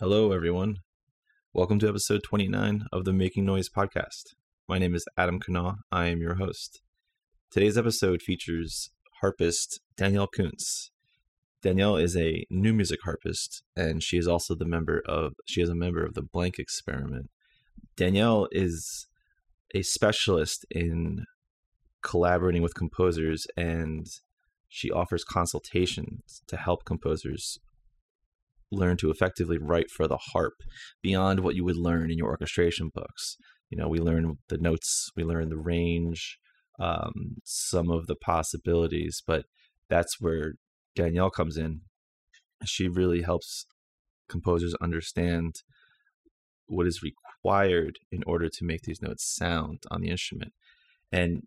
Hello, everyone. Welcome to episode 29 of the Making Noise podcast. My name is Adam Kanaw. I am your host. Today's episode features harpist Danielle Kuntz. Danielle is a new music harpist, and she is also the member of she is a member of the Blank Experiment. Danielle is a specialist in collaborating with composers, and she offers consultations to help composers learn to effectively write for the harp beyond what you would learn in your orchestration books. You know, we learn the notes, we learn the range, um, some of the possibilities, but that's where Danielle comes in. She really helps composers understand what is required in order to make these notes sound on the instrument. And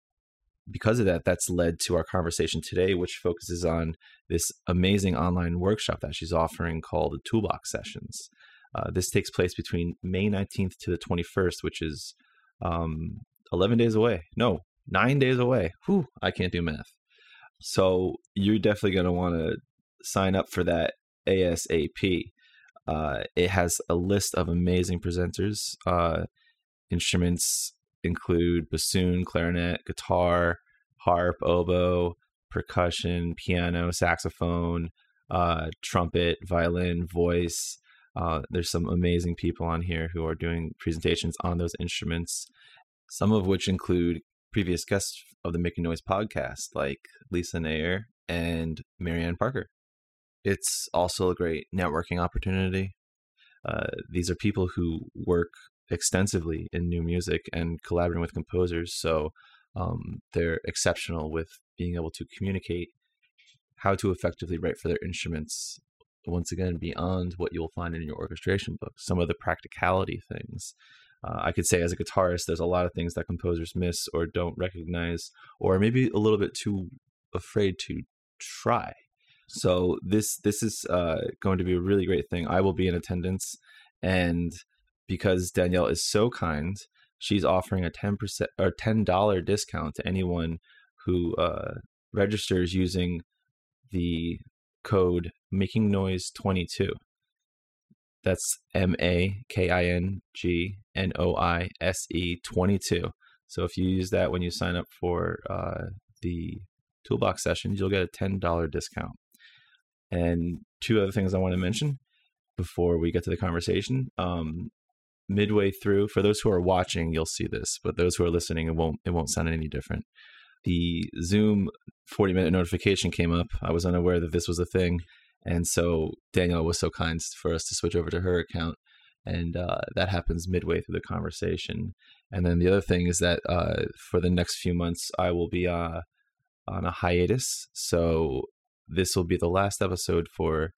because of that, that's led to our conversation today, which focuses on this amazing online workshop that she's offering called the Toolbox Sessions. Uh, this takes place between May 19th to the 21st, which is um, 11 days away. No, nine days away. Whew, I can't do math. So you're definitely going to want to sign up for that ASAP. Uh, it has a list of amazing presenters. Uh, instruments include bassoon, clarinet, guitar, harp, oboe, percussion, piano, saxophone, uh, trumpet, violin, voice. Uh, there's some amazing people on here who are doing presentations on those instruments, some of which include previous guests of the Making Noise podcast, like Lisa Nair and Marianne Parker. It's also a great networking opportunity. Uh, these are people who work extensively in new music and collaborating with composers. So um, they're exceptional with being able to communicate how to effectively write for their instruments. Once again, beyond what you'll find in your orchestration book, some of the practicality things. Uh, I could say as a guitarist, there's a lot of things that composers miss or don't recognize, or maybe a little bit too afraid to try. So this this is uh, going to be a really great thing. I will be in attendance, and because Danielle is so kind, she's offering a 10% or $10 discount to anyone who uh, registers using the code making noise 22 that's M A K I N G N O I S E 22. So if you use that when you sign up for uh, the toolbox sessions, you'll get a $10 discount. And two other things I want to mention before we get to the conversation. Um, midway through, for those who are watching, you'll see this, but those who are listening, it won't it won't sound any different. The Zoom 40 minute notification came up. I was unaware that this was a thing. And so Danielle was so kind for us to switch over to her account. And uh, that happens midway through the conversation. And then the other thing is that uh, for the next few months, I will be uh, on a hiatus. So this will be the last episode for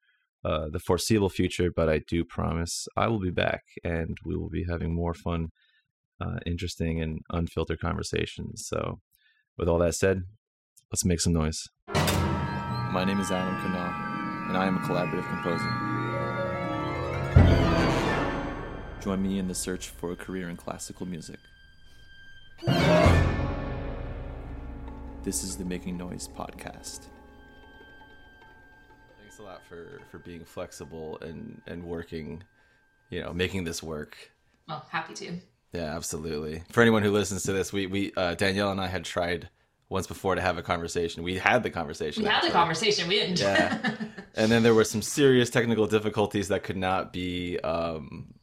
uh, the foreseeable future, but I do promise I will be back and we will be having more fun, uh, interesting, and unfiltered conversations. So, with all that said, let's make some noise. My name is Adam Kanal, and I am a collaborative composer. Join me in the search for a career in classical music. This is the Making Noise podcast thanks a lot for for being flexible and and working you know making this work. Well happy to. Yeah absolutely. For anyone who listens to this we we uh, danielle and i had tried once before to have a conversation. We had the conversation we actually. had the conversation. We didn't. Yeah. And then there were some serious technical difficulties that could not be um,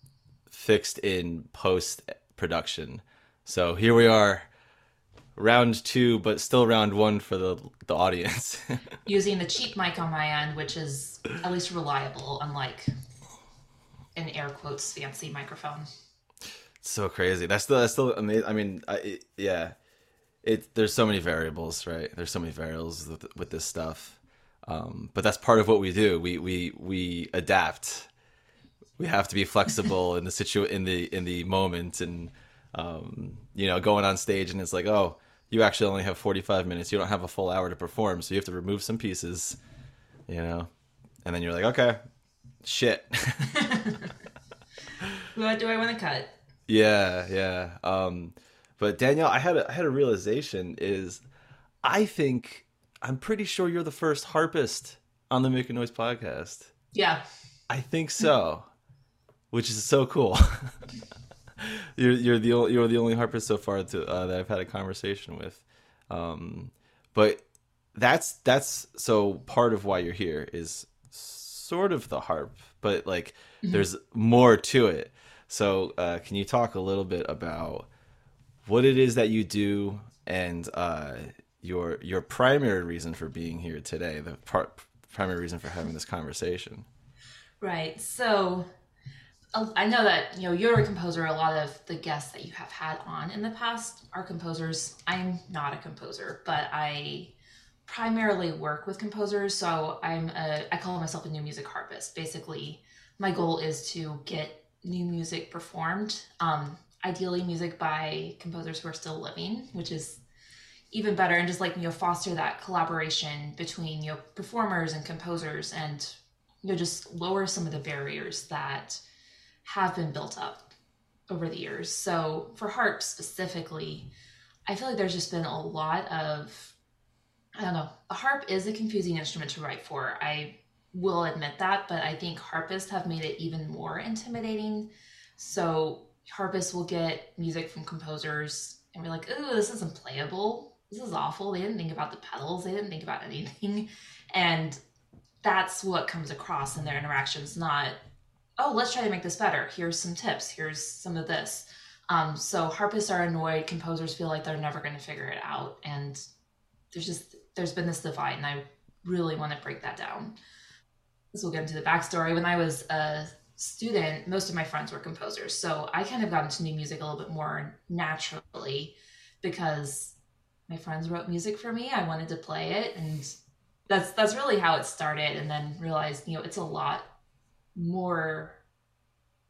fixed in post production so here we are round two, but still round one for the the audience. Using the cheap mic on my end, which is at least reliable, unlike an air quotes fancy microphone. So crazy. That's still that's still amazing. I mean, I, it, yeah, it there's so many variables, right? There's so many variables with, with this stuff. Um, but that's part of what we do. We we we adapt. We have to be flexible in the situ in the in the moment and um, you know, going on stage and it's like, oh, you actually only have 45 minutes. You don't have a full hour to perform, so you have to remove some pieces, you know. And then you're like, okay, shit. what do I want to cut? Yeah, yeah. Um, but Danielle, I had a, I had a realization is I think I'm pretty sure you're the first harpist on the Making Noise podcast. Yeah. I think so. which is so cool. you're you're the only, you're the only harpist so far to, uh, that I've had a conversation with. Um, but that's that's so part of why you're here is sort of the harp, but like mm-hmm. there's more to it. So uh, can you talk a little bit about what it is that you do and uh, your your primary reason for being here today, the part, primary reason for having this conversation? Right. So I know that you know you're a composer. A lot of the guests that you have had on in the past are composers. I'm not a composer, but I primarily work with composers. So I'm a I call myself a new music harpist. Basically, my goal is to get new music performed. Um, ideally, music by composers who are still living, which is even better, and just like you know foster that collaboration between you know performers and composers, and you know just lower some of the barriers that have been built up over the years. So for harp specifically, I feel like there's just been a lot of I don't know. A harp is a confusing instrument to write for. I will admit that, but I think harpists have made it even more intimidating. So harpists will get music from composers and we're like, "Oh, this isn't playable. This is awful. They didn't think about the pedals. They didn't think about anything." And that's what comes across in their interactions, not oh, let's try to make this better. Here's some tips. Here's some of this. Um, so harpists are annoyed. Composers feel like they're never going to figure it out, and there's just there's been this divide, and I really want to break that down. This will get into the backstory. When I was a student, most of my friends were composers, so I kind of got into new music a little bit more naturally because my friends wrote music for me. I wanted to play it, and that's that's really how it started. And then realized, you know, it's a lot more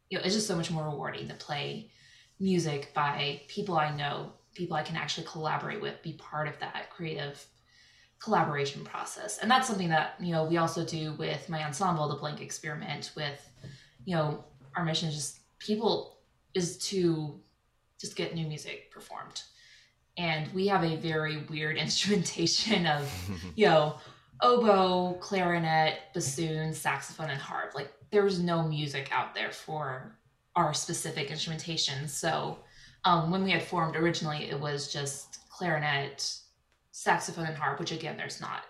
you know it's just so much more rewarding to play music by people i know people i can actually collaborate with be part of that creative collaboration process. And that's something that you know we also do with my ensemble the blank experiment with you know our mission is just people is to just get new music performed. And we have a very weird instrumentation of you know oboe clarinet bassoon saxophone and harp like there was no music out there for our specific instrumentation. So um, when we had formed originally, it was just clarinet, saxophone, and harp. Which again, there's not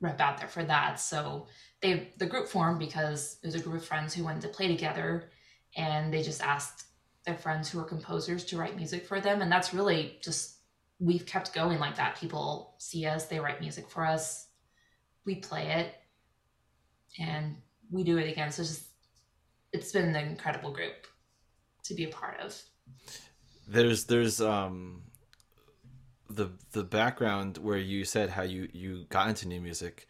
rep out there for that. So they the group formed because it was a group of friends who wanted to play together, and they just asked their friends who were composers to write music for them, and that's really just we've kept going like that. People see us, they write music for us, we play it, and we do it again. So it's just it's been an incredible group to be a part of. There's there's um the the background where you said how you you got into new music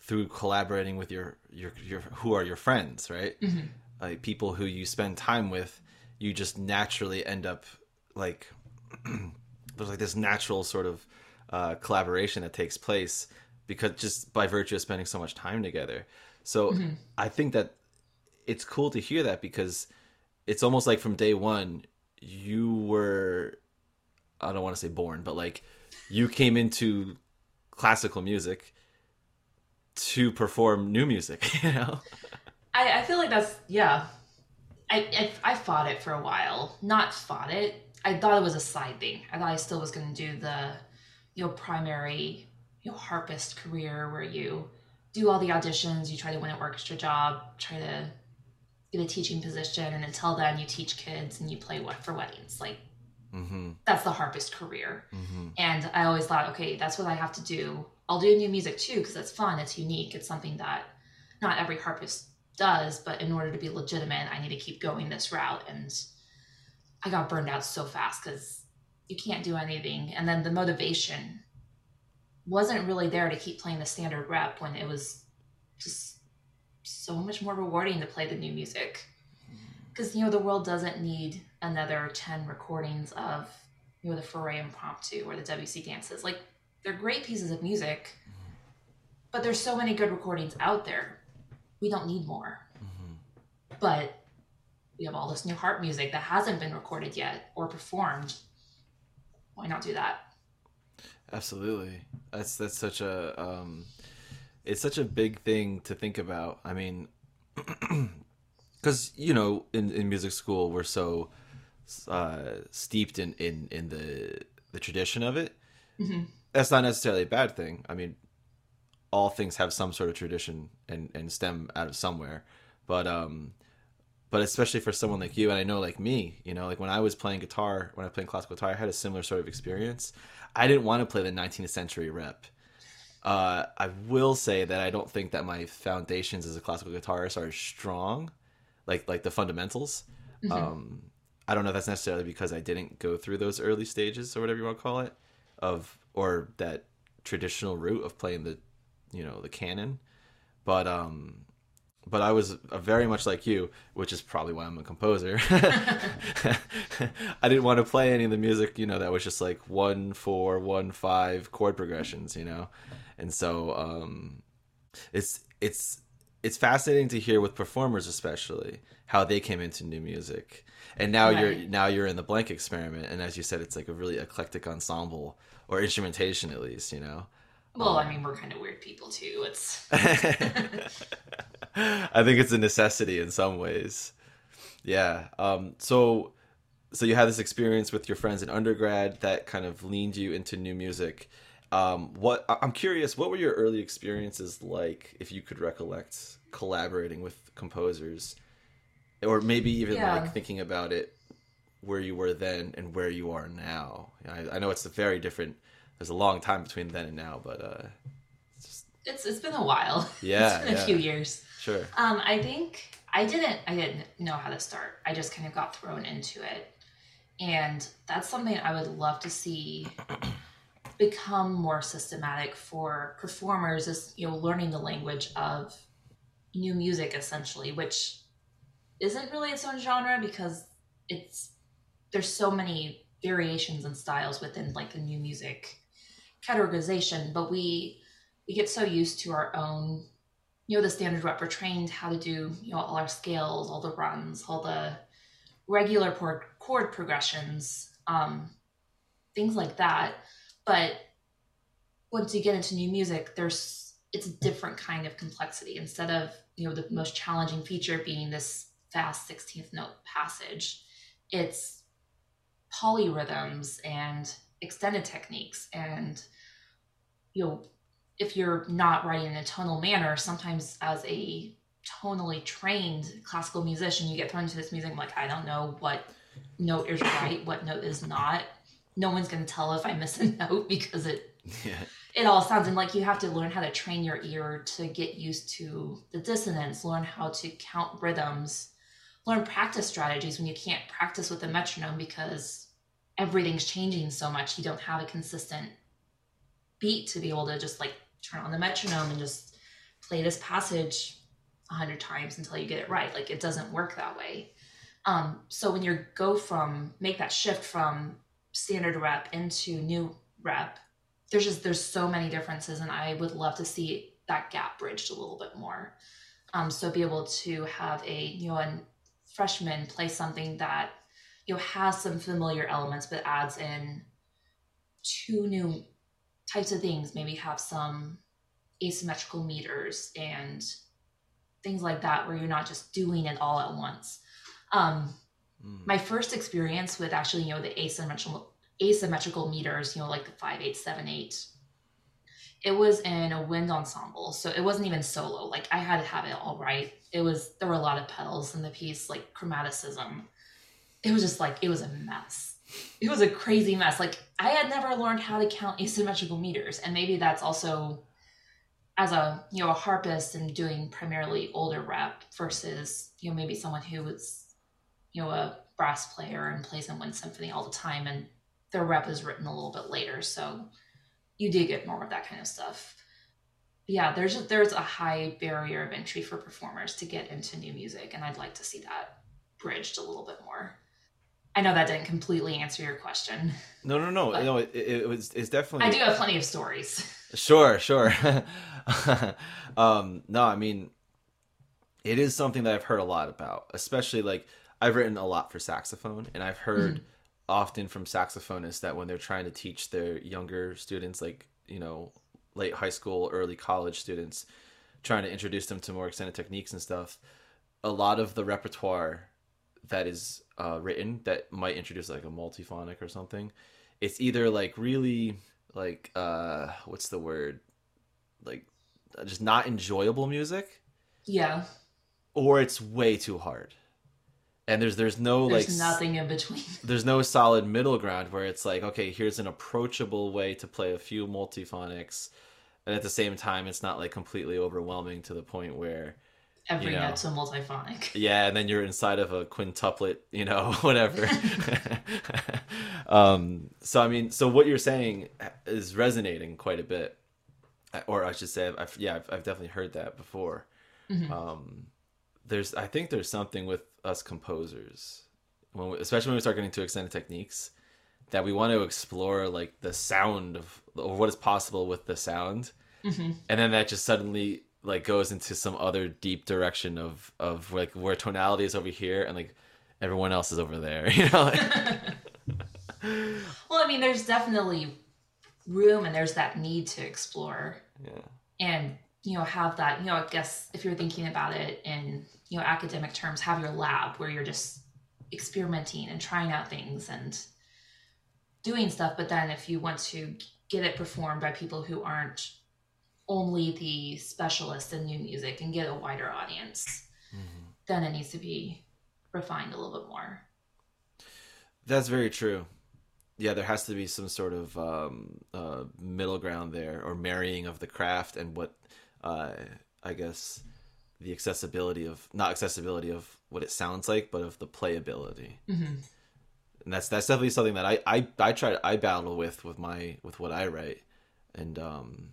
through collaborating with your your your who are your friends, right? Mm-hmm. Like people who you spend time with, you just naturally end up like there's like this natural sort of uh, collaboration that takes place because just by virtue of spending so much time together. So mm-hmm. I think that it's cool to hear that because it's almost like from day one you were I don't want to say born, but like you came into classical music to perform new music, you know? I, I feel like that's yeah. I, I I fought it for a while. Not fought it. I thought it was a side thing. I thought I still was gonna do the you know primary you know harpist career where you do all the auditions, you try to win an orchestra job, try to get a teaching position, and until then, you teach kids and you play what for weddings. Like mm-hmm. that's the harpist career. Mm-hmm. And I always thought, okay, that's what I have to do. I'll do new music too because it's fun, it's unique, it's something that not every harpist does. But in order to be legitimate, I need to keep going this route. And I got burned out so fast because you can't do anything. And then the motivation wasn't really there to keep playing the standard rep when it was just so much more rewarding to play the new music. Because you know the world doesn't need another 10 recordings of you know the Fauré impromptu or the Debussy dances. Like they're great pieces of music but there's so many good recordings out there. We don't need more. Mm-hmm. but we have all this new harp music that hasn't been recorded yet or performed. Why not do that Absolutely. That's that's such a um it's such a big thing to think about. I mean because you know in, in music school we're so uh, steeped in, in in the the tradition of it hmm that's not necessarily a bad thing i mean all things have some sort of tradition and and stem out of somewhere but um but especially for someone like you and i know like me you know like when i was playing guitar when i was playing classical guitar i had a similar sort of experience i didn't want to play the 19th century rep uh, I will say that I don't think that my foundations as a classical guitarist are strong, like like the fundamentals. Mhm. Um, I don't know if that's necessarily because I didn't go through those early stages or whatever you want to call it, of or that traditional route of playing the, you know, the canon. But um, but I was uh, very much like you, which is probably why I'm a composer. I didn't want to play any of the music, you know, that was just like one four one five chord progressions, you know, and so um, it's it's it's fascinating to hear with performers, especially how they came into new music, and now you're now you're in the blank experiment, and as you said, it's like a really eclectic ensemble or instrumentation at least, you know. Well, I mean, we're kind of weird people too. It's I think it's a necessity in some ways. Yeah. Um, so, so you had this experience with your friends in undergrad that kind of leaned you into new music. Um, what I'm curious, what were your early experiences like, if you could recollect collaborating with composers, or maybe even Yeah. like thinking about it, where you were then and where you are now. I, I know it's a very different. There's a long time between then and now, but uh, it's just it's it's been a while. Yeah, it's been yeah. a few years. sure. Um, I think I didn't I didn't know how to start. I just kind of got thrown into it. And that's something I would love to see become more systematic for performers is you know learning the language of new music essentially, which isn't really its own genre because it's there's so many variations and styles within like the new music categorization, but we we get so used to our own you know the standard rep we're trained how to do you know all our scales all the runs all the regular chord, chord progressions um, things like that. But once you get into new music there's it's a different kind of complexity. Instead of you know the most challenging feature being this fast 16th note passage it's polyrhythms and extended techniques and you know if you're not writing in a tonal manner, sometimes as a tonally trained classical musician, you get thrown into this music like I don't know what note is right, what note is not. No one's gonna tell if I miss a note because it Yeah. it all sounds and like you have to learn how to train your ear to get used to the dissonance, learn how to count rhythms, learn practice strategies when you can't practice with a metronome because everything's changing so much. You don't have a consistent beat to be able to just like turn on the metronome and just play this passage a hundred times until you get it right. Like it doesn't work that way. Um, so when you go from make that shift from standard rep into new rep, there's just there's so many differences, and I would love to see that gap bridged a little bit more. Um, so be able to have a you know a freshman play something that you know has some familiar elements, but adds in two new types of things. Maybe have some asymmetrical meters and things like that, where you're not just doing it all at once. Um, Mm. my first experience with actually you know the asymmetrical asymmetrical meters you know like the five eight seven eight it was in a wind ensemble so it wasn't even solo like i had to have it all right it was there were a lot of pedals in the piece like chromaticism it was just like it was a mess it was a crazy mess. Like i had never learned how to count asymmetrical meters and maybe that's also as a you know a harpist and doing primarily older rep versus you know maybe someone who was you know a brass player and plays in wind symphony all the time and their rep is written a little bit later so you do get more of that kind of stuff. Yeah there's a, there's a high barrier of entry for performers to get into new music and i'd like to see that bridged a little bit more i know that didn't completely answer your question No, no, no, no. It, it, was. It's definitely. i do have plenty of stories Sure, sure. um, no, I mean, it is something that I've heard a lot about, especially like I've written a lot for saxophone, and I've heard often from saxophonists that when they're trying to teach their younger students, like you know, late high school, early college students, trying to introduce them to more extended techniques and stuff, a lot of the repertoire that is uh, written that might introduce like a multiphonic or something, it's either like really like uh what's the word like just not enjoyable music Yeah. or it's way too hard and there's there's no There's like nothing in between. there's no solid middle ground where it's like okay here's an approachable way to play a few multiphonics and at the same time it's not like completely overwhelming to the point where Every know. note's a multiphonic. yeah and then you're inside of a quintuplet you know whatever um so i mean so what you're saying is resonating quite a bit or i should say I've, yeah I've, I've definitely heard that before Mhm. um there's i think there's something with us composers when we, especially when we start getting to extended techniques that we want to explore like the sound of or what is possible with the sound Mhm. and then that just suddenly like goes into some other deep direction of of like where tonality is over here and like everyone else is over there you know Well, I mean, there's definitely room and there's that need to explore yeah and, you know, have that, you know, I guess if you're thinking about it in, you know, academic terms, have your lab where you're just experimenting and trying out things and doing stuff. But then if you want to get it performed by people who aren't only the specialists in new music and get a wider audience, then it needs to be refined a little bit more. that's very true. Yeah there has to be some sort of um uh middle ground there or marrying of the craft and what uh i guess the accessibility of not accessibility of what it sounds like but of the playability. Hmm and that's that's definitely something that I I I try I battle with with my with what I write, and um,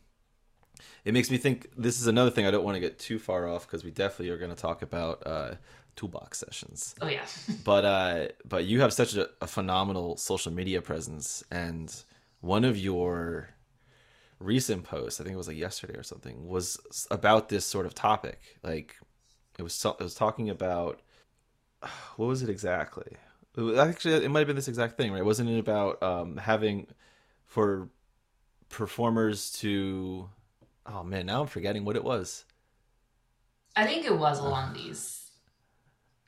it makes me think. This is another thing I don't want to get too far off because we definitely are going to talk about uh, toolbox sessions. Oh, yeah. But uh, but you have such a, a phenomenal social media presence, and one of your recent posts, I think it was like yesterday or something, was about this sort of topic. Like it was it was talking about what was it exactly? It was, actually, it might have been this exact thing, right? Wasn't it about um, having for performers to? Oh man, now I'm forgetting what it was. I think it was along these.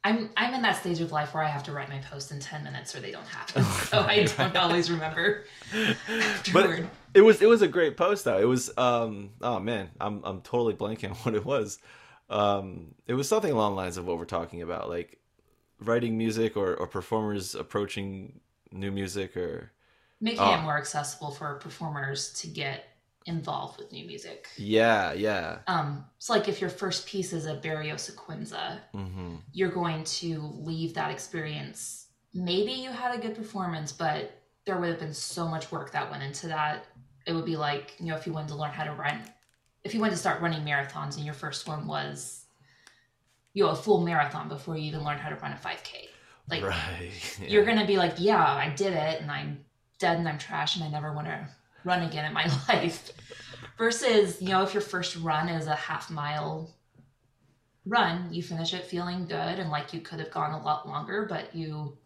I'm I'm in that stage of life where I have to write my post in ten minutes or they don't happen. So I don't always remember afterward. It was it was a great post though. It was um oh man, I'm I'm totally blanking on what it was. Um it was something along the lines of what we're talking about, like writing music or, or performers approaching new music or Making Oh. it more accessible for performers to get involved with new music. yeah, yeah. Um, so like if your first piece is a Berio Sequenza, hmm you're going to leave that experience. Maybe you had a good performance, but there would have been so much work that went into that. It would be like, you know, if you wanted to learn how to run, if you wanted to start running marathons and your first one was, you know, a full marathon before you even learned how to run a 5K. Like, right. you're going to be like, yeah, I did it and I'm dead and I'm trash and I never want to run again in my life. Versus, you know, if your first run is a half mile run, you finish it feeling good and like you could have gone a lot longer, but you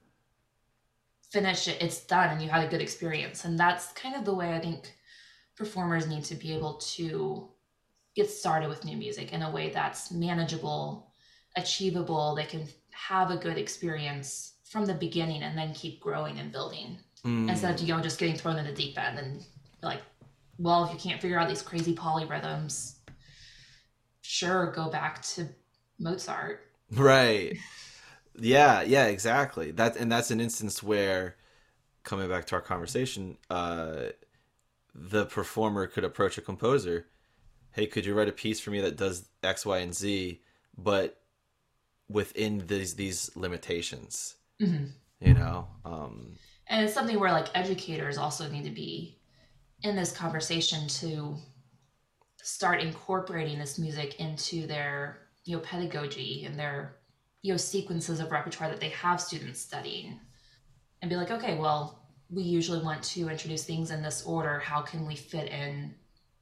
finish it, it's done and you had a good experience. And that's kind of the way I think performers need to be able to get started with new music in a way that's manageable, achievable. They can have a good experience from the beginning and then keep growing and building Mm. instead of you know just getting thrown in the deep end and like well if you can't figure out these crazy polyrhythms sure go back to mozart Right. Yeah, yeah, exactly. That and that's an instance where coming back to our conversation, uh the performer could approach a composer, "Hey, could you write a piece for me that does X, Y, and Z, but within these these limitations?" Mhm. You know? Um and it's something where like educators also need to be in this conversation to start incorporating this music into their you know pedagogy and their you know sequences of repertoire that they have students studying and be like okay well we usually want to introduce things in this order how can we fit in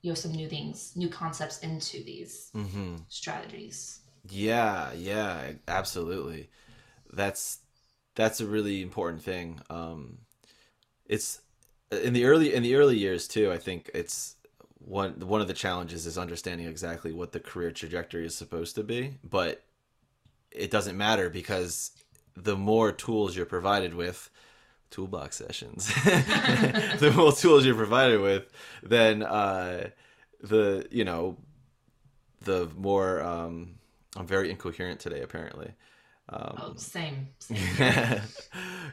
you know some new things new concepts into these mhm. strategies Yeah, yeah, absolutely. That's that's a really important thing. Um, it's in the early in the early years too. I think it's one one of the challenges is understanding exactly what the career trajectory is supposed to be. But it doesn't matter because the more tools you're provided with toolbox sessions the more tools you're provided with then uh the you know the more um i'm very incoherent today apparently um oh, same.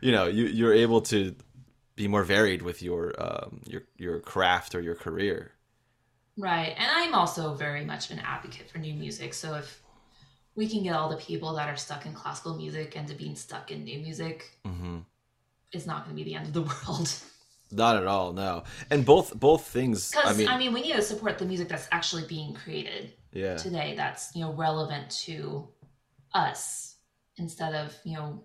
you know you you're able to be more varied with your um your your craft or your career Right. And I'm also very much an advocate for new music. So if we can get all the people that are stuck in classical music into being stuck in new music, mm-hmm. it's not going to be the end of the world. Not at all, no. And both both things. Because I mean, I mean, we need to support the music that's actually being created yeah, today. That's you know relevant to us instead of you know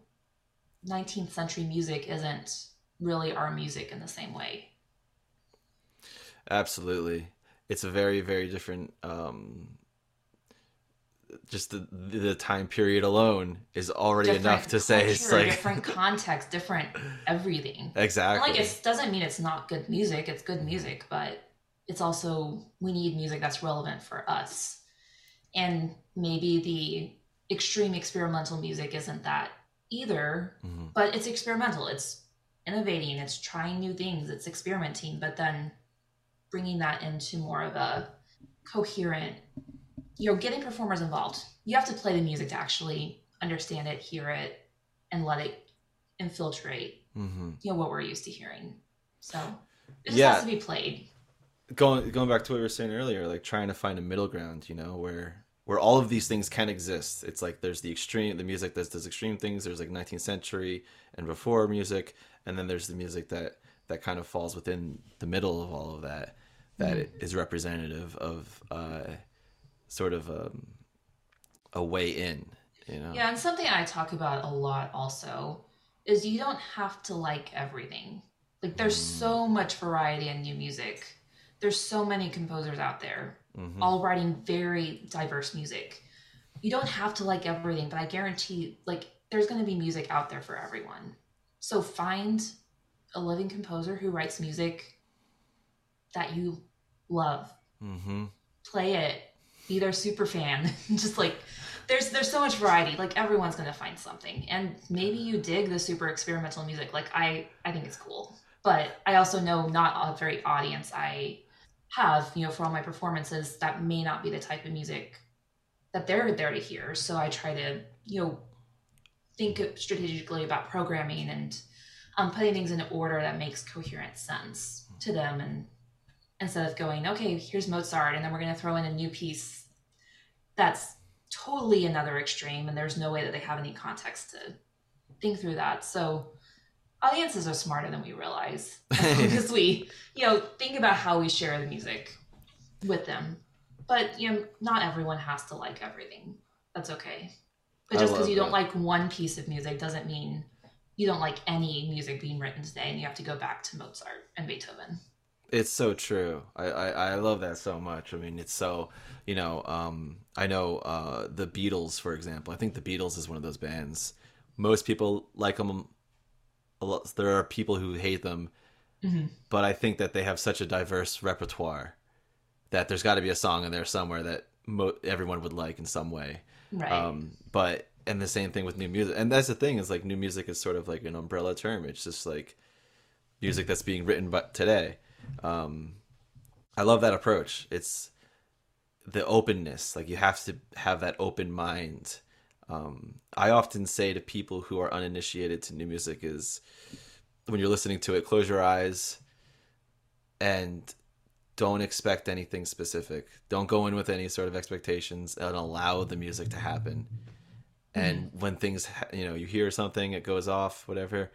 19th century music isn't really our music in the same way. absolutely. It's a very very different. um Just the the time period alone is already enough to say it's like different context, different everything. exactly. And like it doesn't mean it's not good music. It's good music, but it's also we need music that's relevant for us. And maybe the extreme experimental music isn't that either, Mhm. but it's experimental. It's innovating, it's trying new things, it's experimenting, but then bringing that into more of a coherent, you know, getting performers involved. You have to play the music to actually understand it, hear it, and let it infiltrate hmm you know what we're used to hearing. So it just Yeah. has to be played. going going back to what we were saying earlier, like trying to find a middle ground, you know, where where all of these things can exist. It's like there's the extreme, the music that does extreme things. There's like 19th century and before music, and then there's the music that that kind of falls within the middle of all of that, that is representative of uh, sort of um, a way in, you know. Yeah, and something I talk about a lot also is you don't have to like everything. Like there's Mm. so much variety in new music. There's so many composers out there Mhm. all writing very diverse music. You don't have to like everything, but I guarantee like there's going to be music out there for everyone. So find a living composer who writes music that you love. Mm-hmm. play it. Be their super fan. Just like there's there's so much variety. Like everyone's gonna find something. And maybe you dig the super experimental music. Like i i think it's cool. But i also know not a very audience i have you know for all my performances that may not be the type of music that they're there to hear. So i try to you know think strategically about programming and um, putting things in order that makes coherent sense to them. And instead of going okay here's mozart and then we're going to throw in a new piece that's totally another extreme and there's no way that they have any context to think through that. So audiences are smarter than we realize. Because we you know think about how we share the music with them. But you know not everyone has to like everything. That's okay but just because you don't like one piece of music doesn't mean you don't like any music being written today and you have to go back to mozart and beethoven It's so true. I, I, I love that so much. I mean, it's so, you know, um, I know uh, the Beatles, for example. I think the Beatles is one of those bands. Most people like them. A lot, there are people who hate them, Mhm. but I think that they have such a diverse repertoire that there's got to be a song in there somewhere that mo- everyone would like in some way. Right Um, but and the same thing with new music, and that's the thing is like new music is sort of like an umbrella term. It's just like music that's being written but today. Um, I love that approach. It's the openness. Like you have to have that open mind. Um, I often say to people who are uninitiated to new music is when you're listening to it, close your eyes and don't expect anything specific. Don't go in with any sort of expectations and allow the music to happen. And when things, you know, you hear something, it goes off, whatever,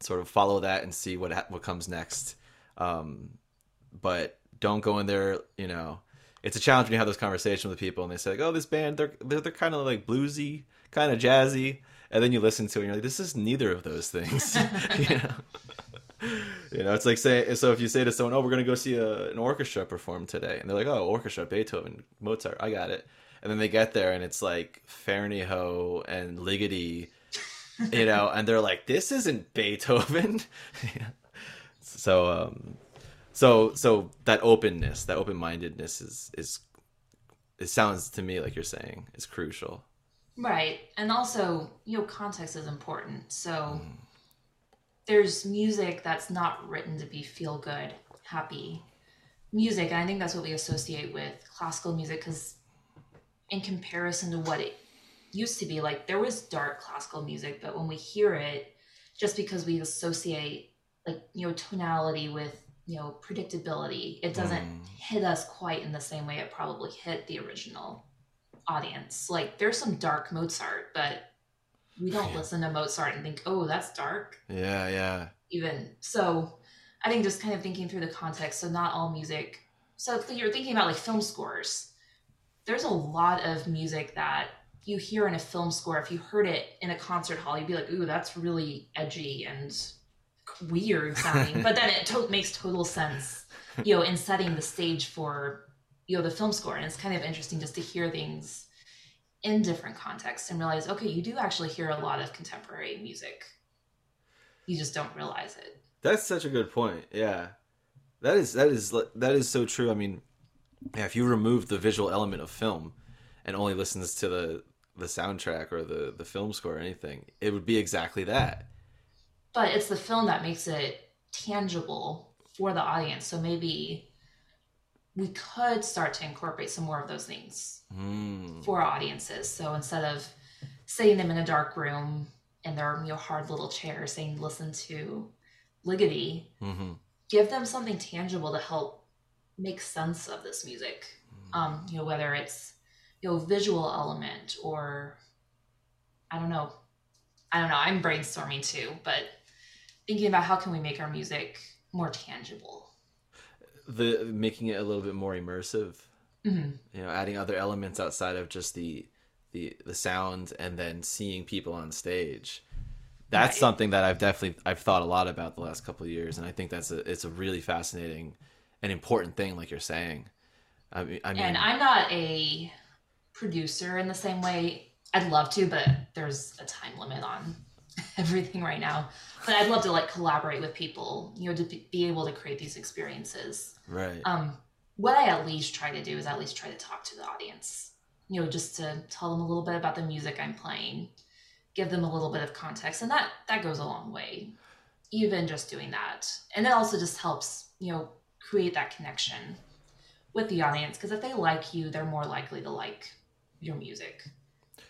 sort of follow that and see what ha- what comes next. Um, but don't go in there, you know. It's a challenge when you have those conversations with people and they say, like, "Oh, this band, they're they're, they're kind of like bluesy, kind of jazzy," and then you listen to it and you're like, "This is neither of those things." you know, you know, it's like saying so if you say to someone, "Oh, we're gonna go see a, an orchestra perform today," and they're like, "Oh, orchestra, Beethoven, Mozart, I got it," and then they get there and it's like Ferneyhough and Ligeti, you know, and they're like, "This isn't Beethoven." so, um, so, so that openness, that open-mindedness is is it sounds to me like you're saying is crucial. Right. And also, you know, context is important. So Mm. There's music that's not written to be feel good, happy music. And I think that's what we associate with classical music because, in comparison to what it used to be, like there was dark classical music, but when we hear it, just because we associate like, you know, tonality with, you know, predictability, it doesn't Mm. hit us quite in the same way it probably hit the original audience. Like there's some dark Mozart, but we don't Yeah. listen to Mozart and think, "Oh, that's dark." Yeah, yeah. Even so, I think just kind of thinking through the context. So not all music. So you're thinking about like film scores, there's a lot of music that you hear in a film score. If you heard it in a concert hall, you'd be like, "Ooh, that's really edgy and weird sounding." but then it to- makes total sense, you know, in setting the stage for you know the film score. And it's kind of interesting just to hear things in different contexts and realize, okay, you do actually hear a lot of contemporary music. You just don't realize it. That's such a good point. Yeah. That is that is that is so true. I mean, yeah, if you remove the visual element of film and only listens to the the soundtrack or the the film score or anything, it would be exactly that. But it's the film that makes it tangible for the audience. So maybe we could start to incorporate some more of those things Mm. for audiences. So instead of sitting them in a dark room in their you know hard little chairs saying listen to Ligeti, hmm give them something tangible to help make sense of this music. Um, you know, whether it's you know visual element or I don't know. I don't know. I'm brainstorming too, but thinking about how can we make our music more tangible. The making it a little bit more immersive. hmm You know, adding other elements outside of just the the the sound and then seeing people on stage. That's Right. something that I've definitely I've thought a lot about the last couple of years, and I think that's a it's a really fascinating and important thing, like you're saying. I mean, I mean, And I'm not a producer in the same way. I'd love to, but there's a time limit on everything right now. But I'd love to like collaborate with people, you know, to be able to create these experiences. right. um, what I at least try to do is at least try to talk to the audience, you know, just to tell them a little bit about the music I'm playing, give them a little bit of context, and that that goes a long way. Even just doing that, and it also just helps, you know, create that connection with the audience because if they like you, they're more likely to like your music.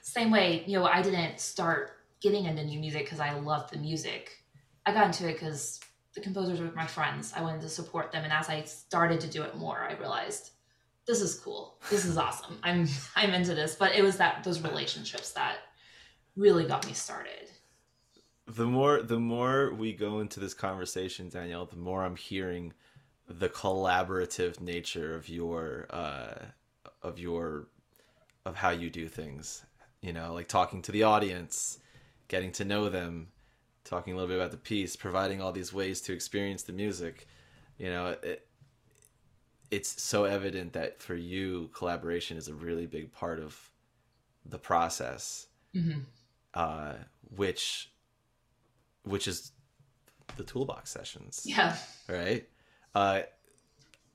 Same way, you know, I didn't start getting into new music because I loved the music. I got into it because the composers were my friends. I wanted to support them, and as I started to do it more, I realized this is cool. This is awesome. I'm I'm into this. But it was that those relationships that really got me started. the more the more we go into this conversation, Danielle, the more I'm hearing the collaborative nature of your uh, of your of how you do things. You know, like talking to the audience, getting to know them, talking a little bit about the piece, providing all these ways to experience the music. You know, it, it's so evident that for you, collaboration is a really big part of the process hmm uh, which which is the toolbox sessions Yeah. right uh,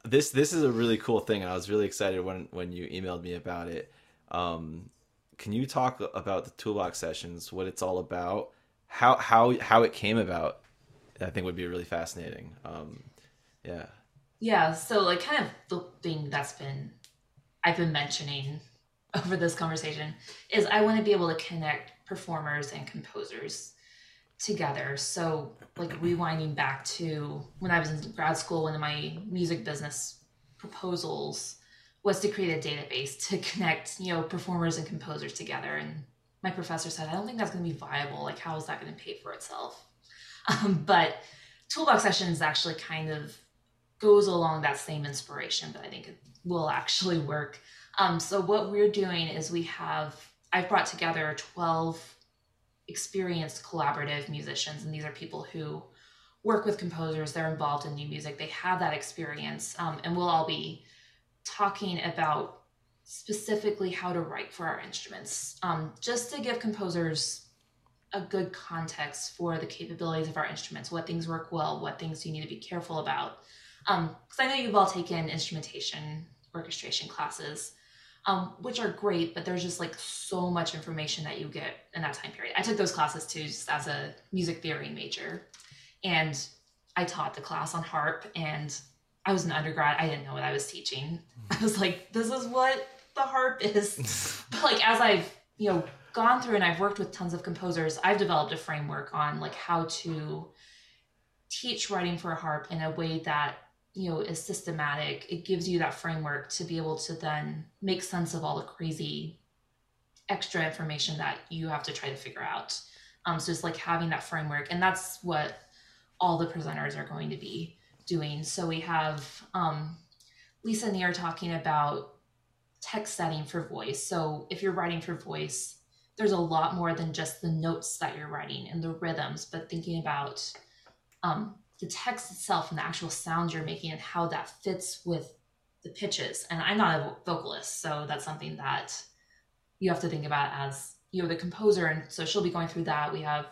this this is a really cool thing and i was really excited when when you emailed me about it um, can you talk about the toolbox sessions what it's all about how how how it came about i think would be really fascinating um, yeah Yeah. So like kind of the thing that's been I've been mentioning over this conversation is I want to be able to connect performers and composers together. So like rewinding back to when I was in grad school, one of my music business proposals was to create a database to connect, you know, performers and composers together. And my professor said, I don't think that's going to be viable. Like, how is that going to pay for itself? Um, but Toolbox Sessions actually kind of goes along that same inspiration, but I think it will actually work. Um, so what we're doing is we have I've brought together 12 experienced collaborative musicians, and these are people who work with composers. They're involved in new music. They have that experience, um, and we'll all be talking about specifically how to write for our instruments, um, just to give composers a good context for the capabilities of our instruments, what things work well, what things you need to be careful about. Because I know you've all taken instrumentation orchestration classes. um, which are great, but there's just like so much information that you get in that time period. I took those classes too, just as a music theory major, and I taught the class on harp. And I was an undergrad; I didn't know what I was teaching. I was like, "This is what the harp is." but like as I've you know gone through and I've worked with tons of composers, I've developed a framework on like how to teach writing for a harp in a way that you know is systematic it gives you that framework to be able to then make sense of all the crazy extra information that you have to try to figure out um, so it's like having that framework and that's what all the presenters are going to be doing so we have um, lisa are talking about text setting for voice so if you're writing for voice there's a lot more than just the notes that you're writing and the rhythms but thinking about um, the text itself and the actual sounds you're making and how that fits with the pitches. And I'm not a vocalist, so that's something that you have to think about as you know the composer. And so she'll be going through that. We have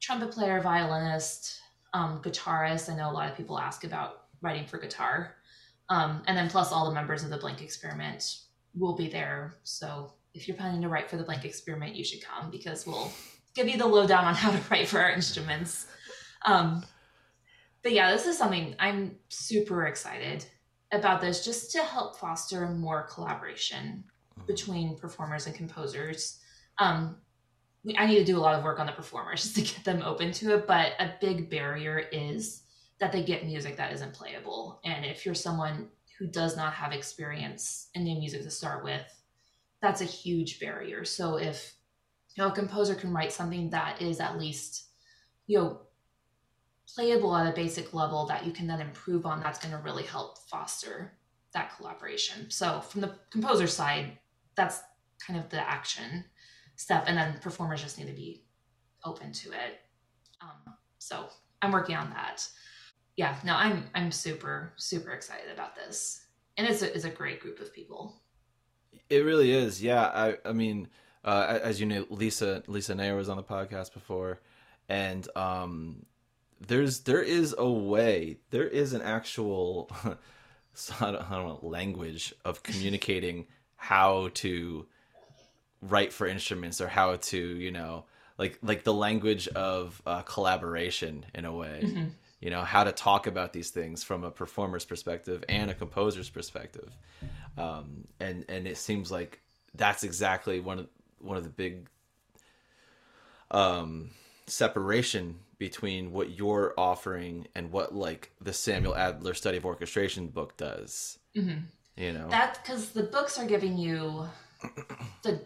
trumpet player, violinist, um, guitarist. I know a lot of people ask about writing for guitar. Um, and then plus all the members of the blank experiment will be there. So if you're planning to write for the blank experiment, you should come because we'll give you the lowdown on how to write for our instruments. Um, but yeah, this is something I'm super excited about this just to help foster more collaboration mm-hmm. between performers and composers. Um, I need to do a lot of work on the performers just to get them open to it, but a big barrier is that they get music that isn't playable. And if you're someone who does not have experience in new music to start with, that's a huge barrier. So if you know a composer can write something that is at least you know playable at a basic level that you can then improve on, that's going to really help foster that collaboration. So from the composer side, that's kind of the action step, and then performers just need to be open to it. Um, so I'm working on that. Yeah, no, I'm I'm super super excited about this, and it's a, it's a great group of people. It really is. Yeah, I I mean, uh, as you know, Lisa Lisa Neher was on the podcast before, and um, there's there is a way there is an actual I don't, I don't know language of communicating how to write for instruments or how to you know like like the language of uh, collaboration in a way mm-hmm. you know how to talk about these things from a performer's perspective and a composer's perspective um, and and it seems like that's exactly one of one of the big um, separation between what you're offering and what like the Samuel Adler Study of Orchestration book does. Mm-hmm. You know, that's because the books are giving you the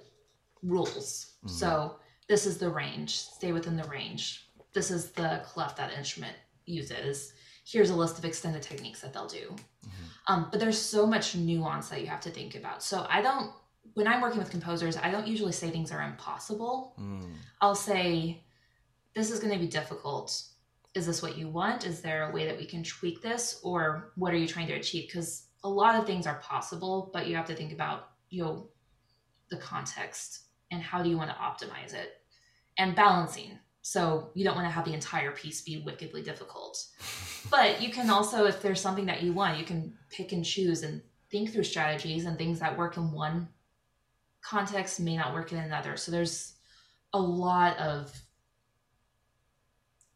rules. Mm-hmm. So this is the range. Stay within the range. This is the clef that instrument uses. Here's a list of extended techniques that they'll do. Mm-hmm. Um, but there's so much nuance that you have to think about. So I don't. When I'm working with composers, I don't usually say things are impossible. Mm. I'll say this is going to be difficult. Is this what you want? Is there a way that we can tweak this? Or what are you trying to achieve? Because a lot of things are possible, but you have to think about, you know, the context and how do you want to optimize it and balancing. So you don't want to have the entire piece be wickedly difficult. but you can also, if there's something that you want, you can pick and choose and think through strategies and things that work in one context may not work in another. So there's a lot of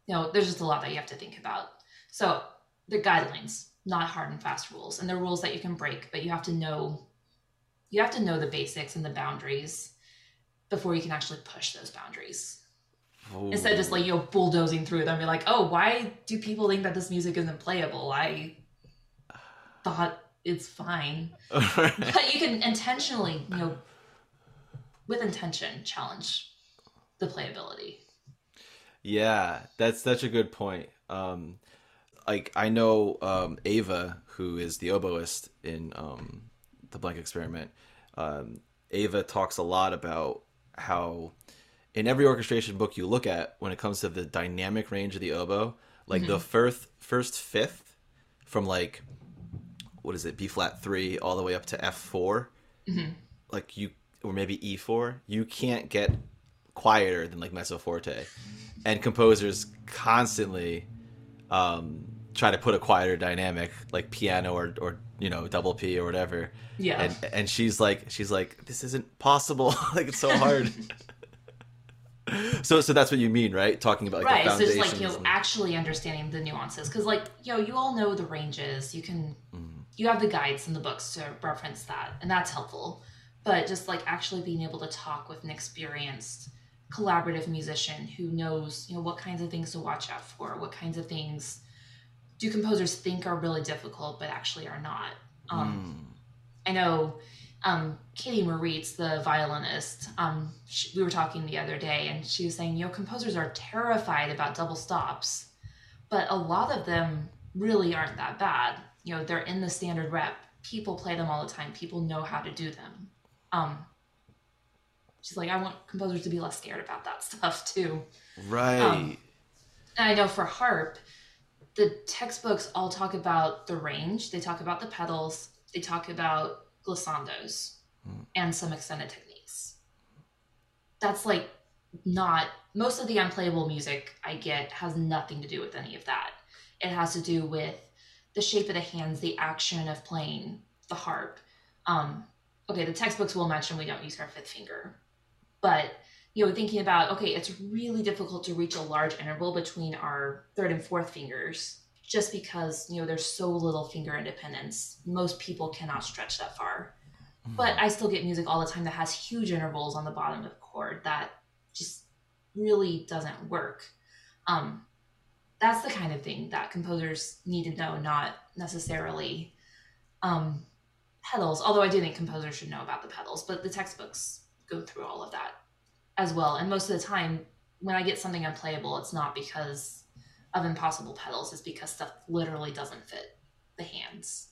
you know, there's just a lot that you have to think about. So the guidelines, not hard and fast rules, and the rules that you can break, but you have to know you have to know the basics and the boundaries before you can actually push those boundaries. Instead of just like you know bulldozing through them, be like, oh, why do people think that this music isn't playable? I thought it's fine, but you can intentionally, you know, with intention, challenge the playability. Yeah, that's such a good point. Um, like I know um, Ava, who is the oboist in um, the Blank Experiment. Um, Ava talks a lot about how in every orchestration book you look at, when it comes to the dynamic range of the oboe, like mm-hmm. the first first fifth from like what is it B flat three all the way up to F 4 mm-hmm. like you or maybe E four, you can't get quieter than like mezzo forte and composers constantly um, try to put a quieter dynamic like piano or or you know double P or whatever. Yeah. And and she's like she's like this isn't possible. like it's so hard. so so that's what you mean, right? Talking about like right. So foundations. like you know, and- actually understanding the nuances, because like you know, you all know the ranges. You can Mm. you have the guides in the books to reference that, and that's helpful. But just like actually being able to talk with an experienced collaborative musician who knows you know what kinds of things to watch out for, what kinds of things do composers think are really difficult but actually are not. Um, Mm. I know um, Katie Moritz, the violinist, um, she, we were talking the other day, and she was saying, you know, composers are terrified about double stops, but a lot of them really aren't that bad. You know, they're in the standard rep. People play them all the time. People know how to do them. Um, she's like, I want composers to be less scared about that stuff too. Right. Um, And I know for harp, the textbooks all talk about the range. They talk about the pedals. They talk about glissandos Hmm. and some extended techniques. That's like not most of the unplayable music I get has nothing to do with any of that. It has to do with the shape of the hands, the action of playing the harp. Um, okay, the textbooks will mention we don't use our fifth finger, but you know, thinking about okay, it's really difficult to reach a large interval between our third and fourth fingers just because you know there's so little finger independence. Most people cannot stretch that far. But I still get music all the time that has huge intervals on the bottom of the chord that just really doesn't work. Um, that's the kind of thing that composers need to know, not necessarily um, pedals. Although I do think composers should know about the pedals, but the textbooks go through all of that as well. And most of the time, when I get something unplayable, it's not because of impossible pedals; it's because stuff literally doesn't fit the hands.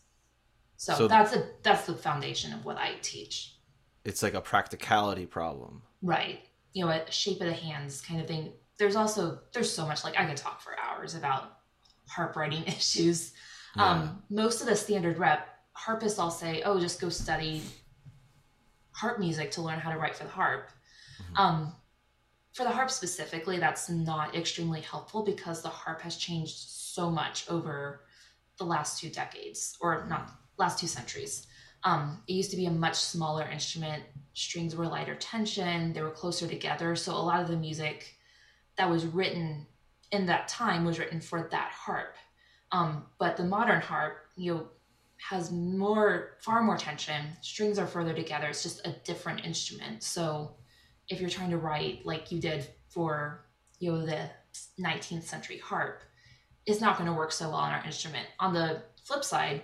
So, So- that's a that's the foundation of what I teach. it's like a practicality problem. Right. You know, a shape of the hands kind of thing. There's also there's so much like I could talk for hours about harp writing issues. Um, most of the standard rep harpists all say, "Oh, just go study harp music to learn how to write for the harp." Mhm. Um, for the harp specifically, that's not extremely helpful because the harp has changed so much over the last two decades, or not last two centuries. Um, it used to be a much smaller instrument. Strings were lighter tension. They were closer together. So a lot of the music that was written in that time was written for that harp. Um, but the modern harp, you know, has more, far more tension. Strings are further together. It's just a different instrument. So if you're trying to write like you did for, you know, the 19th century harp, it's not going to work so well on our instrument. On the flip side,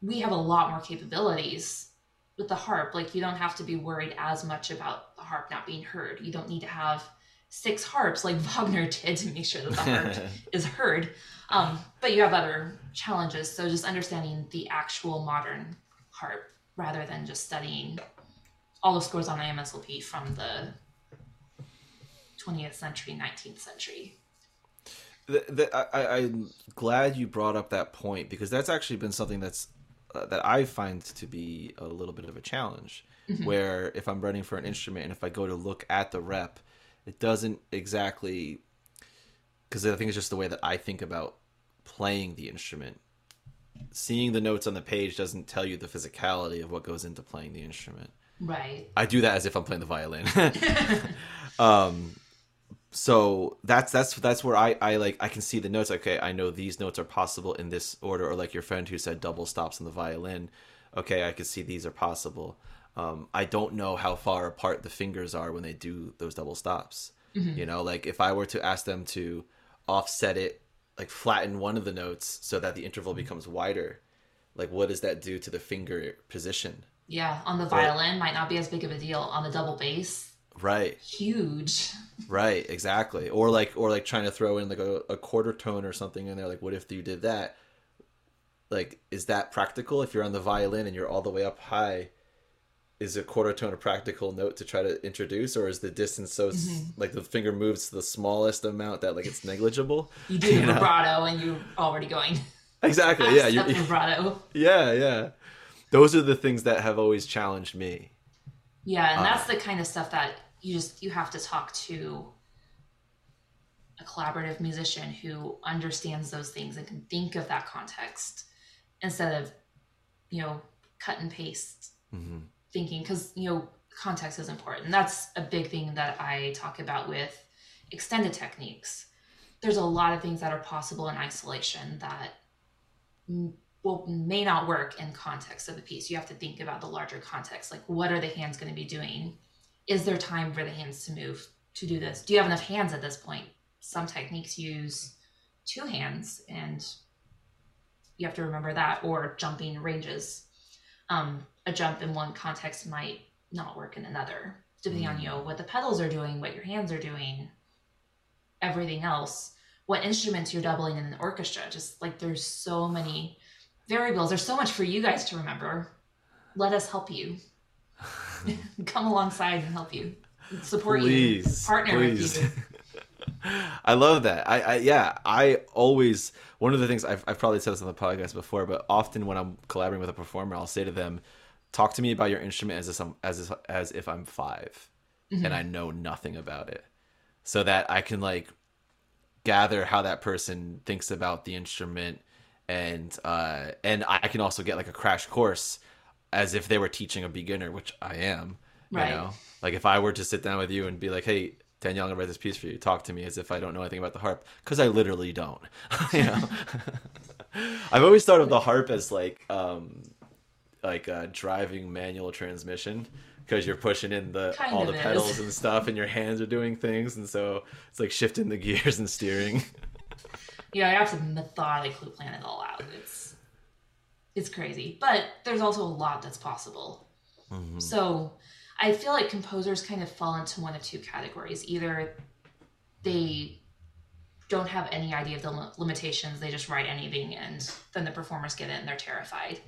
we have a lot more capabilities with the harp. Like you don't have to be worried as much about the harp not being heard. You don't need to have six harps like Wagner did to make sure that the harp is heard. Um, but you have other challenges. So just understanding the actual modern harp rather than just studying all the scores on IMSLP from the 20th century, 19th century. the, the, I, I'm glad you brought up that point because that's actually been something that's uh, that I find to be a little bit of a challenge. Mhm. Where if I'm running for an instrument and if I go to look at the rep, it doesn't exactly because I think it's just the way that I think about playing the instrument. Seeing the notes on the page doesn't tell you the physicality of what goes into playing the instrument. Right. I do that as if I'm playing the violin. um so that's that's that's where I I like I can see the notes okay I know these notes are possible in this order or like your friend who said double stops on the violin okay I can see these are possible um I don't know how far apart the fingers are when they do those double stops Mhm. you know like if I were to ask them to offset it like flatten one of the notes so that the interval becomes wider like what does that do to the finger position Yeah, on the violin might not be as big of a deal. On the double bass, right huge. Right, exactly. Or like or like trying to throw in like a, a quarter tone or something in there. Like what if you did that? Like, is that practical if you're on the violin and you're all the way up high? Is a quarter tone a practical note to try to introduce, or is the distance so s Mhm. like the finger moves to the smallest amount that like it's negligible? You do You know? vibrato and you're already going. Exactly. Yeah. You, vibrato. yeah. Yeah. Those are the things that have always challenged me. Yeah, and Uh, that's the kind of stuff that you just you have to talk to a collaborative musician who understands those things and can think of that context instead of you know cut and paste hmm thinking because you know context is important. That's a big thing that i talk about with extended techniques. There's a lot of things that are possible in isolation that will may not work in context of the piece. You have to think about the larger context. Like what are the hands going to be doing? Is there time for the hands to move to do this? Do you have enough hands at this point? Some techniques use two hands and you have to remember that or jumping ranges. Um, a jump in one context might not work in another. Depending on you know what the pedals are doing what your hands are doing everything else what instruments you're doubling in an orchestra. Just like there's so many variables. There's so much for you guys to remember. Let us help you. Come alongside and help you. Support please, you partner please. with you. I love that. I, I yeah, I always one of the things I've, I've probably said this on the podcast before, but often when I'm collaborating with a performer, I'll say to them, "Talk to me about your instrument as if I'm, as if, as if I'm 5 and mm-hmm. I know nothing about it, so that I can like gather how that person thinks about the instrument, and uh, and I can also get like a crash course as if they were teaching a beginner, which I am. Right. You know, like if I were to sit down with you and be like, "Hey, Danielle, I'm gonna write this piece for you. Talk to me as if I don't know anything about the harp, because I literally don't." you know, I've always thought of the harp as like, um, like a driving manual transmission, because you're pushing in the Kind all the is. pedals and stuff, and your hands are doing things, and so it's like shifting the gears and steering. Yeah, I have to methodically plan it all out. It's it's crazy, but there's also a lot that's possible. Mhm. So I feel like composers kind of fall into one of two categories. Either they don't have any idea of the limitations, they just write anything, and then the performers get it and they're terrified.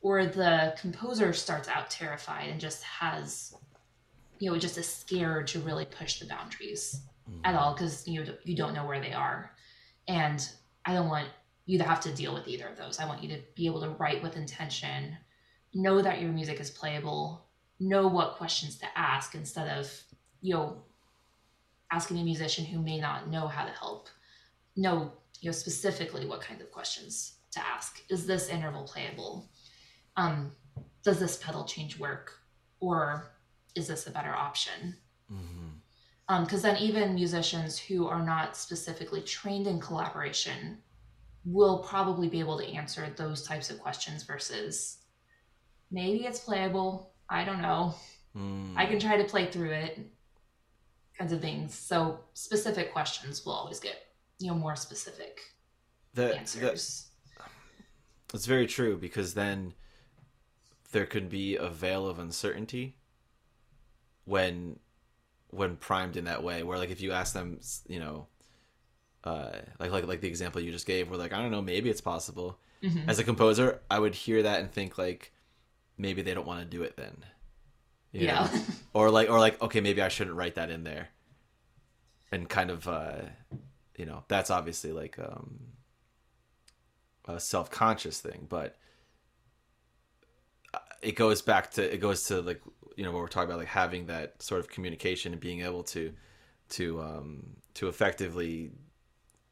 Or the composer starts out terrified and just has, you know, just is scared to really push the boundaries at all because you you don't know where they are, and I don't want you to have to deal with either of those. I want you to be able to write with intention, know that your music is playable, know what questions to ask instead of you know asking a musician who may not know how to help know you know specifically what kinds of questions to ask. Is this interval playable? Um, does this pedal change work, or is this a better option? Mhm. Because then even musicians who are not specifically trained in collaboration will probably be able to answer those types of questions versus maybe it's playable. I don't know. Mm. i can try to play through it kinds of things. So specific questions will always get you know more specific that, that answers. It's very true because then there could be a veil of uncertainty when when primed in that way where like if you ask them you know uh like like like the example you just gave where like I don't know maybe it's possible. Mhm. as a composer I would hear that and think like maybe they don't want to do it then. You yeah. or like or like okay maybe I shouldn't write that in there. And kind of uh you know that's obviously like um a self-conscious thing but uh, it goes back to it goes to like you know what we're talking about like having that sort of communication and being able to to um to effectively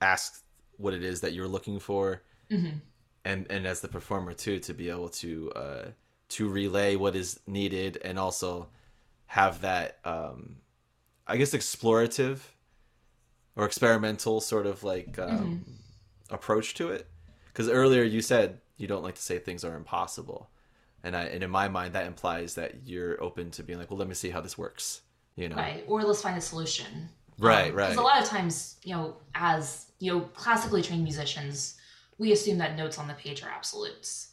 ask what it is that you're looking for. Mhm. and and as the performer too to be able to uh to relay what is needed and also have that um i guess explorative or experimental sort of like um approach to it. Because earlier you said you don't like to say things are impossible and i and in my mind that implies that you're open to being like well let me see how this works you know right or let's find a solution Right, right. because a lot of times you know as you know classically trained musicians we assume that notes on the page are absolutes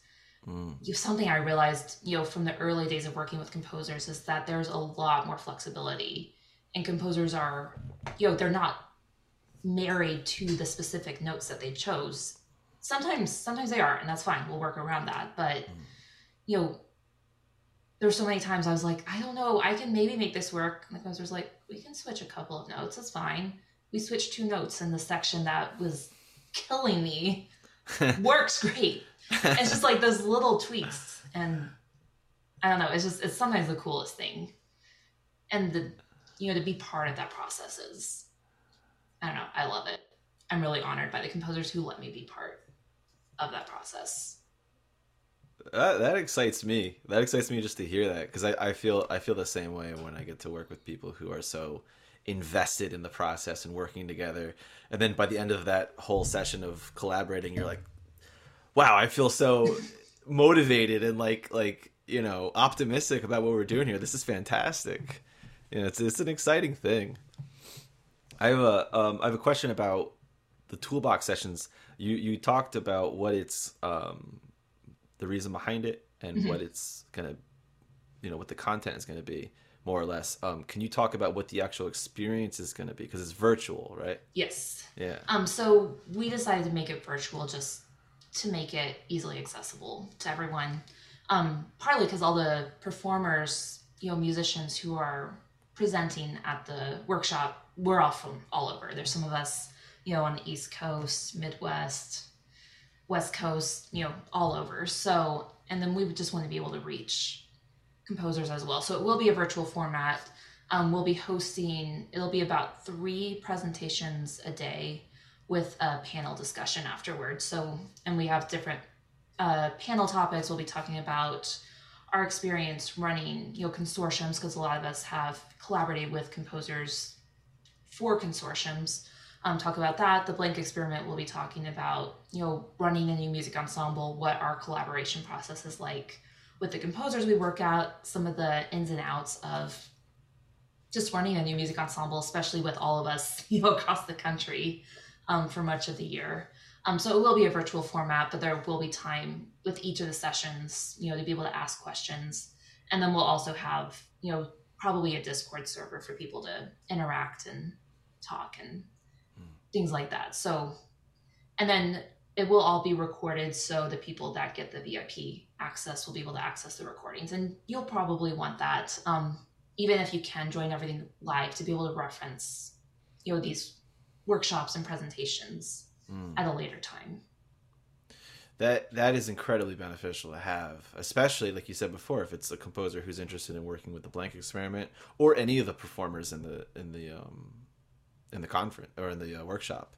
Mm. you- something I realized, you know, from the early days of working with composers is that there's a lot more flexibility, and composers are, you know, they're not married to the specific notes that they chose. Sometimes, sometimes they are, and that's fine. We'll work around that. But, you know, there's so many times I was like, I don't know, I can maybe make this work. And the composer's like, we can switch a couple of notes. That's fine. We switched two notes in the section that was killing me. Works great it's just like those little tweaks and i don't know it's just it's sometimes the coolest thing and the you know to be part of that process is I don't know. I love it. I'm really honored by the composers who let me be part of that process. That, that excites me. That excites me just to hear that because I, I feel I feel the same way when I get to work with people who are so invested in the process and working together. And then by the end of that whole session of collaborating, you're like, wow, I feel so motivated and like like you know optimistic about what we're doing here. This is fantastic. You know, it's it's an exciting thing. I have a um, I have a question about the toolbox sessions. You you talked about what it's um, the reason behind it and mm-hmm. what it's gonna you know what the content is gonna be more or less. Um, can you talk about what the actual experience is going to be because it's virtual, right? Yes. Yeah. Um. So we decided to make it virtual just to make it easily accessible to everyone. Um, partly because all the performers, you know, musicians who are presenting at the workshop, we're all from all over. There's some of us, you know, on the East Coast, Midwest, West Coast, you know, all over. So, and then we just want to be able to reach composers as well. So it will be a virtual format. Um, we'll be hosting, it'll be about three presentations a day with a panel discussion afterwards. So, and we have different uh, panel topics. We'll be talking about our experience running, you know, consortiums because a lot of us have collaborated with composers for consortiums. Um, talk about that. The blank experiment will be talking about, you know, running a new music ensemble, what our collaboration process is like with the composers we work out, some of the ins and outs of just running a new music ensemble, especially with all of us, you know, across the country um, for much of the year. Um, so it will be a virtual format, but there will be time with each of the sessions, you know, to be able to ask questions. And then we'll also have, you know, probably a Discord server for people to interact and talk and. Things like that. So, and then it will all be recorded so the people that get the VIP access will be able to access the recordings. And you'll probably want that, um, even if you can join everything live, to be able to reference, you know, these workshops and presentations mm. at a later time. That that is incredibly beneficial to have, especially like you said before, if it's a composer who's interested in working with the blank experiment or any of the performers in the in the um, in the conference or in the uh, workshop.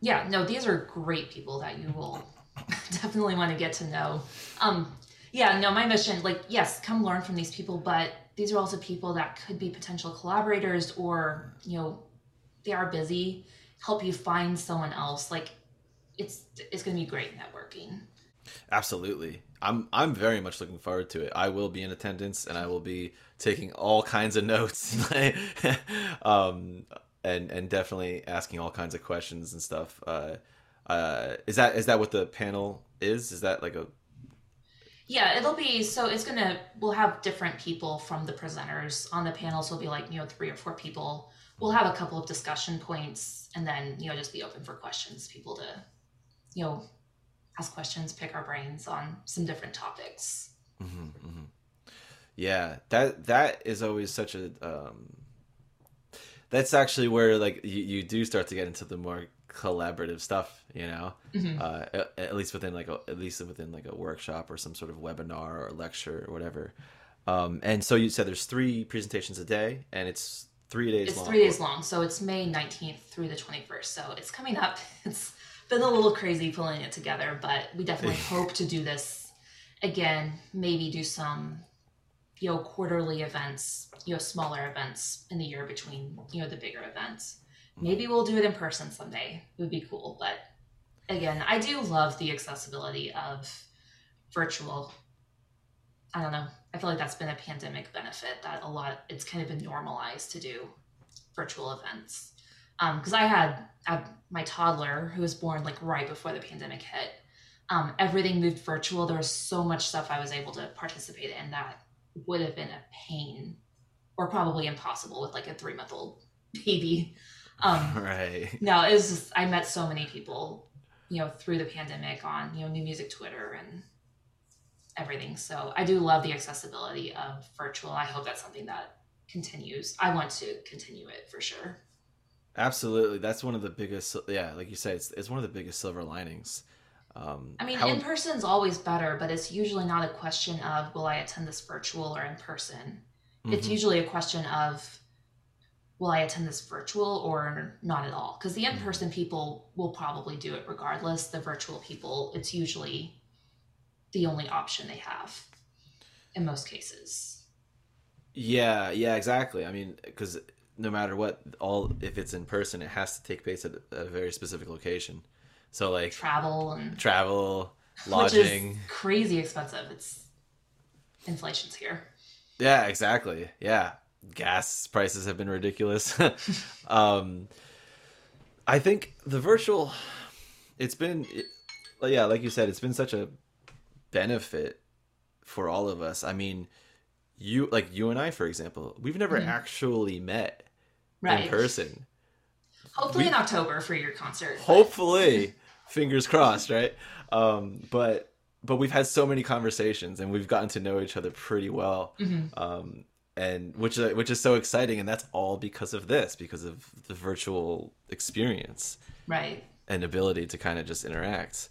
Yeah, no, these are great people that you will definitely want to get to know. Um, yeah, no, my mission, like, yes, come learn from these people, but these are also people that could be potential collaborators or, you know, they are busy help you find someone else like it's it's going to be great networking absolutely i'm i'm very much looking forward to it i will be in attendance and i will be taking all kinds of notes um and and definitely asking all kinds of questions and stuff uh uh is that is that what the panel is is that like a yeah, it'll be so it's gonna we'll have different people from the presenters on the panels. will be like, you know, three or four people we'll have a couple of discussion points and then you know just be open for questions people to you know ask questions pick our brains on some different topics mm-hmm, mm-hmm. yeah that that is always such a um that's actually where like you, you do start to get into the more collaborative stuff you know? Mm-hmm. uh, at, at, least within like a, at least within like a workshop or some sort of webinar or lecture or whatever. Um, and so you said there's three presentations a day and it's three days it's long. three days long. So it's may 19th through the 21st so it's coming up. It's been a little crazy pulling it together but we definitely hope to do this again maybe do some you know quarterly events you know smaller events in the year between you know the bigger events mm-hmm. maybe we'll do it in person someday it would be cool but again i do love the accessibility of virtual i don't know I feel like that's been a pandemic benefit that a lot it's kind of been normalized to do virtual events. Because um, I had I, my toddler who was born like right before the pandemic hit. Um, everything moved virtual. There was so much stuff I was able to participate in that would have been a pain or probably impossible with like a three month old baby. Um, right. No, it was just, I met so many people, you know, through the pandemic on, you know, new music Twitter and everything. So I do love the accessibility of virtual. I hope that's something that continues. I want to continue it for sure. Absolutely, that's one of the biggest. Yeah, like you said, it's it's one of the biggest silver linings. Um, I mean, how... in is always better, but it's usually not a question of will I attend this virtual or in person. Mm-hmm. It's usually a question of will I attend this virtual or not at all? Because the in person people will probably do it regardless. The virtual people, it's usually the only option they have in most cases. Yeah, yeah, exactly. I mean, because no matter what, all if it's in person, it has to take place at a very specific location. So like travel and travel, lodging, crazy expensive. It's inflation's here. Yeah, exactly. Yeah, gas prices have been ridiculous. um, I think the virtual, it's been, it, yeah, like you said, it's been such a benefit for all of us. I mean, you like you and I, for example, we've never mm-hmm. actually met right. in person. Hopefully we, in October for your concert. Hopefully, fingers crossed, right? Um, but but we've had so many conversations and we've gotten to know each other pretty well. Mm-hmm. Um, and which which is so exciting and that's all because of this because of the virtual experience right and ability to kind of just interact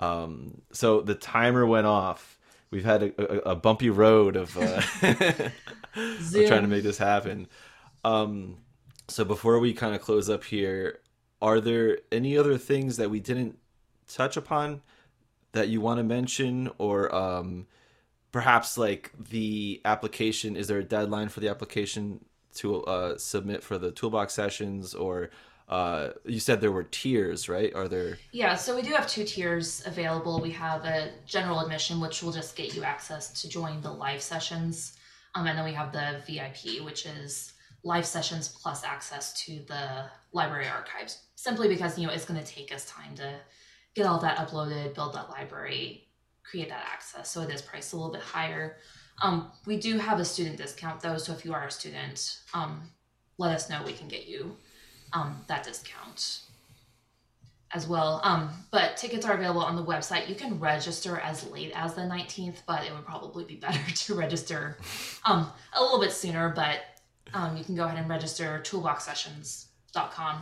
um, so the timer went off we've had a, a, a bumpy road of, uh, of trying to make this happen um, so before we kind of close up here are there any other things that we didn't touch upon that you want to mention or um, perhaps like the application is there a deadline for the application to uh, submit for the toolbox sessions or uh, you said there were tiers right? Are there yeah so we do have two tiers available. We have a general admission which will just get you access to join the live sessions um, and then we have the vip which is live sessions plus access to the library archives simply because you know it's going to take us time to get all that uploaded build that library create that access. So it is priced a little bit higher. Um, we do have a student discount though, so if you are a student, um, let us know. We can get you um, that discount as well. Um, but tickets are available on the website. You can register as late as the 19th, but it would probably be better to register um, a little bit sooner. But um, you can go ahead and register toolboxsessions.com.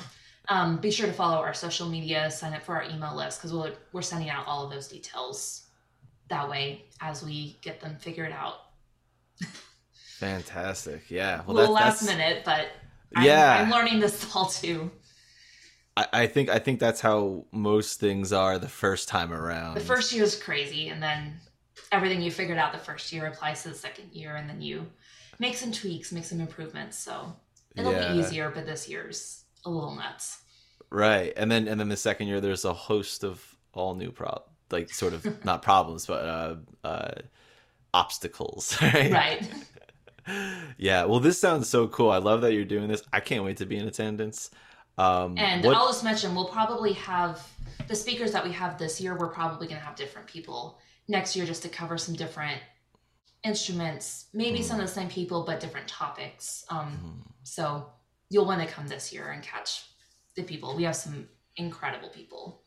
Um, be sure to follow our social media, sign up for our email list because we'll, we're sending out all of those details that way as we get them figured out. Fantastic. Yeah. Well, a little last minute, but I'm, yeah, I'm learning this all too. I, I think I think that's how most things are the first time around. The first year is crazy, and then everything you figured out the first year applies to the second year, and then you make some tweaks, make some improvements. So it'll yeah. be easier, but this year's a little nuts. Right, and then and then the second year, there's a host of all new problems like sort of not problems but uh, uh, obstacles right right yeah well this sounds so cool i love that you're doing this i can't wait to be in attendance um, and what... i'll just mention we'll probably have the speakers that we have this year we're probably going to have different people next year just to cover some different instruments maybe mm. some of the same people but different topics um, mm. so you'll want to come this year and catch the people we have some incredible people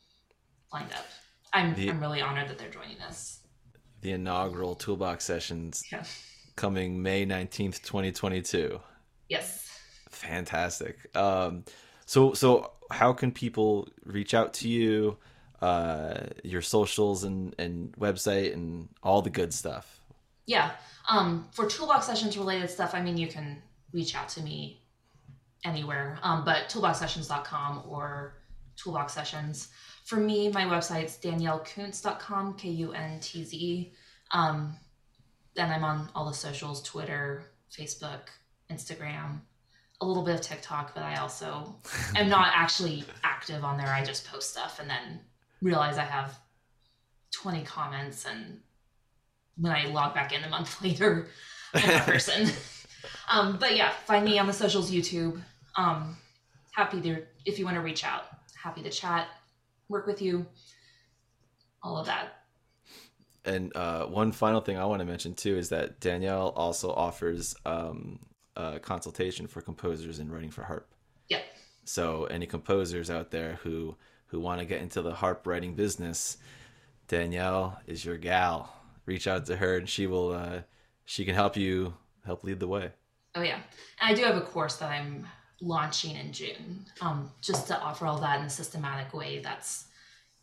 lined up I'm the, I'm really honored that they're joining us. The inaugural Toolbox sessions yeah. coming May 19th, 2022. Yes. Fantastic. Um so so how can people reach out to you? Uh your socials and and website and all the good stuff. Yeah. Um for Toolbox sessions related stuff, I mean you can reach out to me anywhere. Um but toolboxsessions.com or toolbox sessions for me, my website's daniellekuntz.com, K U N T Z. Um, then I'm on all the socials Twitter, Facebook, Instagram, a little bit of TikTok, but I also am not actually active on there. I just post stuff and then realize I have 20 comments. And when I log back in a month later, I'm a person. um, but yeah, find me on the socials, YouTube. Um, happy to, if you want to reach out, happy to chat work with you, all of that. And uh, one final thing I want to mention too is that Danielle also offers um, a consultation for composers in writing for harp. Yep. So any composers out there who who want to get into the harp writing business, Danielle is your gal. Reach out to her and she will uh, she can help you help lead the way. Oh yeah, and I do have a course that I'm launching in June, um, just to offer all that in a systematic way. That's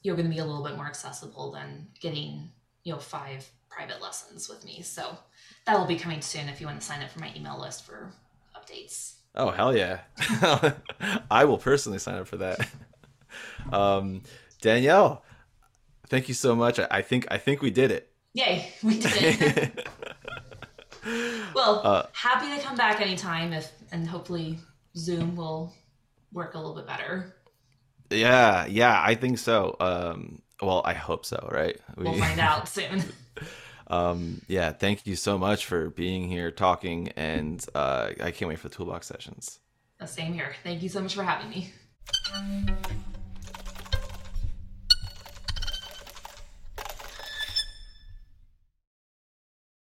you're going to be a little bit more accessible than getting you know five private lessons with me. So that will be coming soon if you want to sign up for my email list for updates. Oh hell yeah! I will personally sign up for that. Um, Danielle, thank you so much. I, I think I think we did it. Yay, we did it. well, uh, happy to come back anytime if and hopefully Zoom will work a little bit better. Yeah, yeah, I think so. Um, well, I hope so, right? We, will find out soon. um, yeah, thank you so much for being here, talking, and uh, I can't wait for the toolbox sessions. The same here. Thank you so much for having me.